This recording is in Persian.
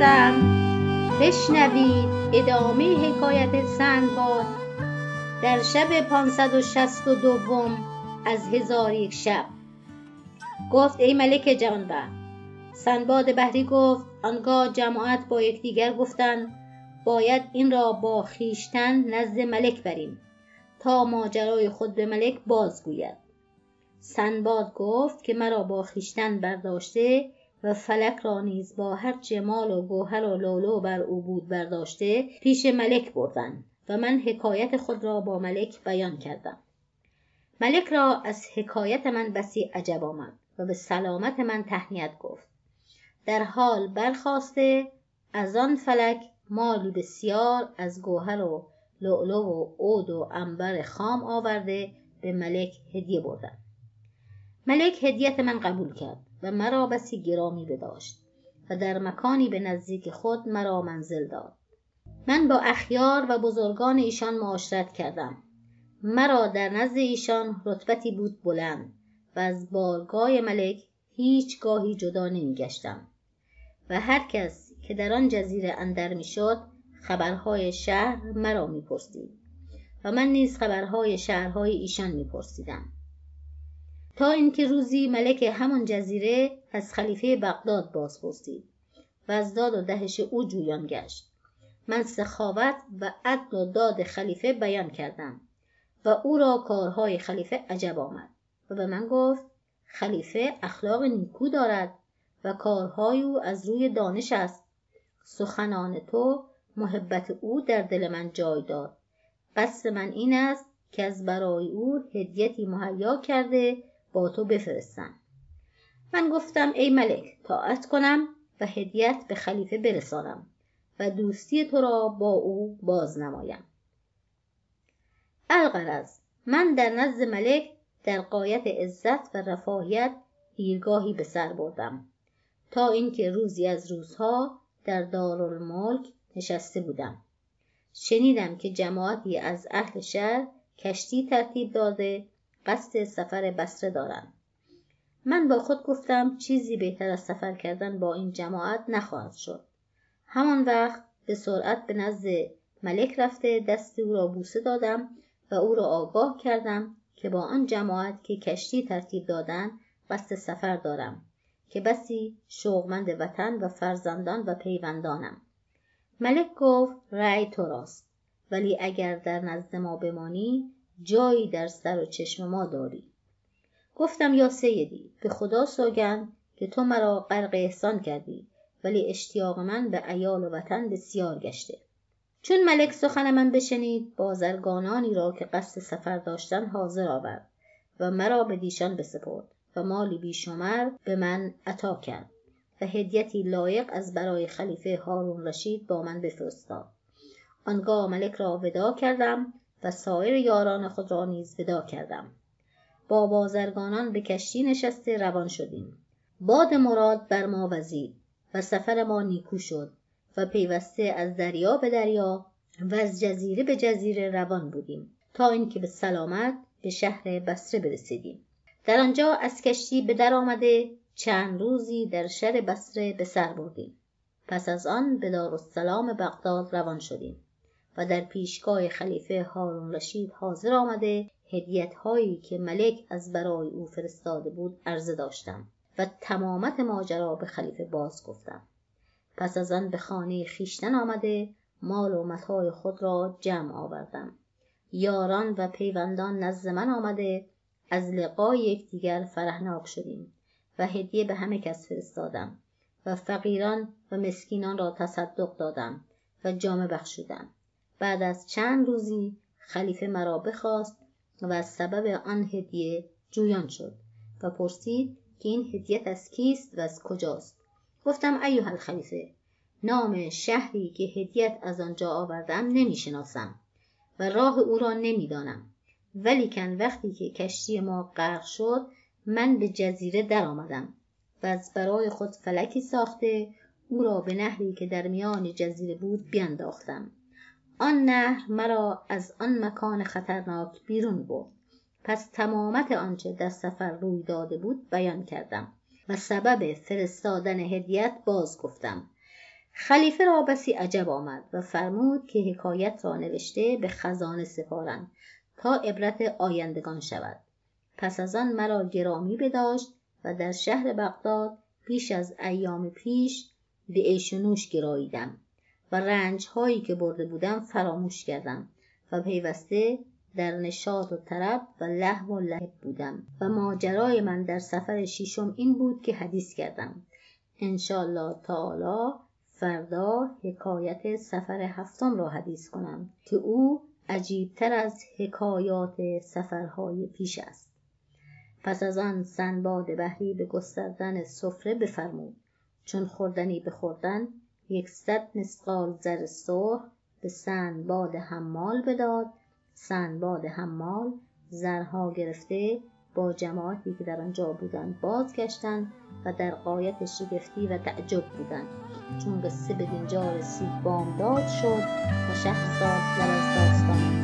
هستم بشنوید ادامه حکایت سندباد در شب 562 از هزار یک شب. گفت ای ملک جوانبخت سنباد بحری گفت آنگاه جماعت با یکدیگر گفتند باید این را با خیشتن نزد ملک بریم تا ماجرای خود به ملک بازگوید. سنباد گفت که مرا با خیشتن برداشته و فلک را نیز با هر جمال و گوهر و لولو بر او بود برداشته پیش ملک بردن و من حکایت خود را با ملک بیان کردم. ملک را از حکایت من بسی عجب آمد و به سلامت من تهنیت گفت. در حال برخواسته از آن فلک مالی بسیار از گوهر و لؤلؤ و عود و عنبر خام آورده به ملک هدیه بردم ملک هدیت من قبول کرد. و مرا بسی گرامی بداشت و در مکانی به نزدیک خود مرا منزل داد. من با اخیار و بزرگان ایشان معاشرت کردم. مرا در نزد ایشان رتبتی بود بلند و از بارگاه ملک هیچ گاهی جدا نمیگشتم. و هر کس که در آن جزیره اندر می‌شد خبرهای شهر مرا می‌پرسید و من نیز خبرهای شهرهای ایشان میپرسیدم. تا اینکه روزی ملک همان جزیره از خلیفه بغداد بازپرسید و از داد و دهش او جویان گشت. من سخاوت و عدل و داد خلیفه بیان کردم و او را کارهای خلیفه عجب آمد و به من گفت خلیفه اخلاق نیکو دارد و کارهای او از روی دانش است. سخنان تو محبت او در دل من جای داد قصد من این است که از برای او هدیتی مهیا کرده با تو بفرستم. من گفتم ای ملک طاعت کنم و هدیت به خلیفه برسانم و دوستی تو را با او باز نمایم. الغرض من در نزد ملک در قایت عزت و رفاهیت دیرگاهی به سر بردم تا اینکه روزی از روزها در دارالملک نشسته بودم. شنیدم که جماعتی از اهل شهر کشتی ترتیب داده قصد سفر بسره دارند من با خود گفتم چیزی بهتر از سفر کردن با این جماعت نخواهد شد. همان وقت به سرعت به نزد ملک رفته دست او را بوسه دادم و او را آگاه کردم که با آن جماعت که کشتی ترتیب دادن قصد سفر دارم که بسی شوقمند وطن و فرزندان و پیوندانم. ملک گفت رأی تو راست ولی اگر در نزد ما بمانی جایی در سر و چشم ما داری. گفتم یا سیدی به خدا سوگند که تو مرا غرق احسان کردی ولی اشتیاق من به ایال و وطن بسیار گشته. چون ملک سخن من بشنید بازرگانانی را که قصد سفر داشتن حاضر آورد و مرا به دیشان بسپرد و مالی بیشمر به من عطا کرد و هدیتی لایق از برای خلیفه هارون رشید با من بفرستاد. آنگاه ملک را ودا کردم و سایر یاران خود را نیز ودا کردم. با بازرگانان به کشتی نشسته روان شدیم. باد مراد بر ما وزید و سفر ما نیکو شد و پیوسته از دریا به دریا و از جزیره به جزیره روان بودیم تا اینکه به سلامت به شهر بسره برسیدیم. در آنجا از کشتی به در آمده چند روزی در شهر بسره به سر بردیم. پس از آن به دارالسلام بغداد روان شدیم. و در پیشگاه خلیفه هارون رشید حاضر آمده هدیت هایی که ملک از برای او فرستاده بود عرضه داشتم و تمامت ماجرا به خلیفه باز گفتم. پس از آن به خانه خیشتن آمده مال و متاع خود را جمع آوردم. یاران و پیوندان نزد من آمده از لقای یکدیگر فرهناک شدیم و هدیه به همه کس فرستادم و فقیران و مسکینان را تصدق دادم و جامه بخشودم. بعد از چند روزی خلیفه مرا بخواست و از سبب آن هدیه جویان شد و پرسید که این هدیت از کیست و از کجاست. گفتم ایها الخلیفه نام شهری که هدیت از آنجا آوردم نمی‌شناسم و راه او را نمی‌دانم. ولیکن وقتی که کشتی ما غرق شد من به جزیره درآمدم و از برای خود فلکی ساخته او را به نهری که در میان جزیره بود بینداختم آن نهر مرا از آن مکان خطرناک بیرون برد. پس تمامت آنچه در سفر روی داده بود بیان کردم و سبب فرستادن هدیت باز گفتم. خلیفه را بسی عجب آمد و فرمود که حکایت را نوشته به خزانه سپارند تا عبرت آیندگان شود. پس از آن مرا گرامی بداشت و در شهر بغداد بیش از ایام پیش به عیش و نوش گراییدم. و رنج هایی که برده بودم فراموش کردم و پیوسته در نشاط و طرب و لهو و لعب بودم و ماجرای من در سفر ششم این بود که حدیث کردم. انشالله تعالی فردا حکایت سفر هفتم را حدیث کنم که او عجیبتر از حکایات سفرهای پیش است. پس از آن سنباد بحری به گستردن سفره بفرمود. چون خوردنی بخوردن یکصد مثقال زر سرخ به سنباد حمال بداد. سنباد حمال زرها گرفته با جماعتی که در آنجا بودند بازگشتند و در قایت شگفتی و تعجب بودند. چون قصه به دینجا رسید بامداد شد و شهرزاد لب از داستان.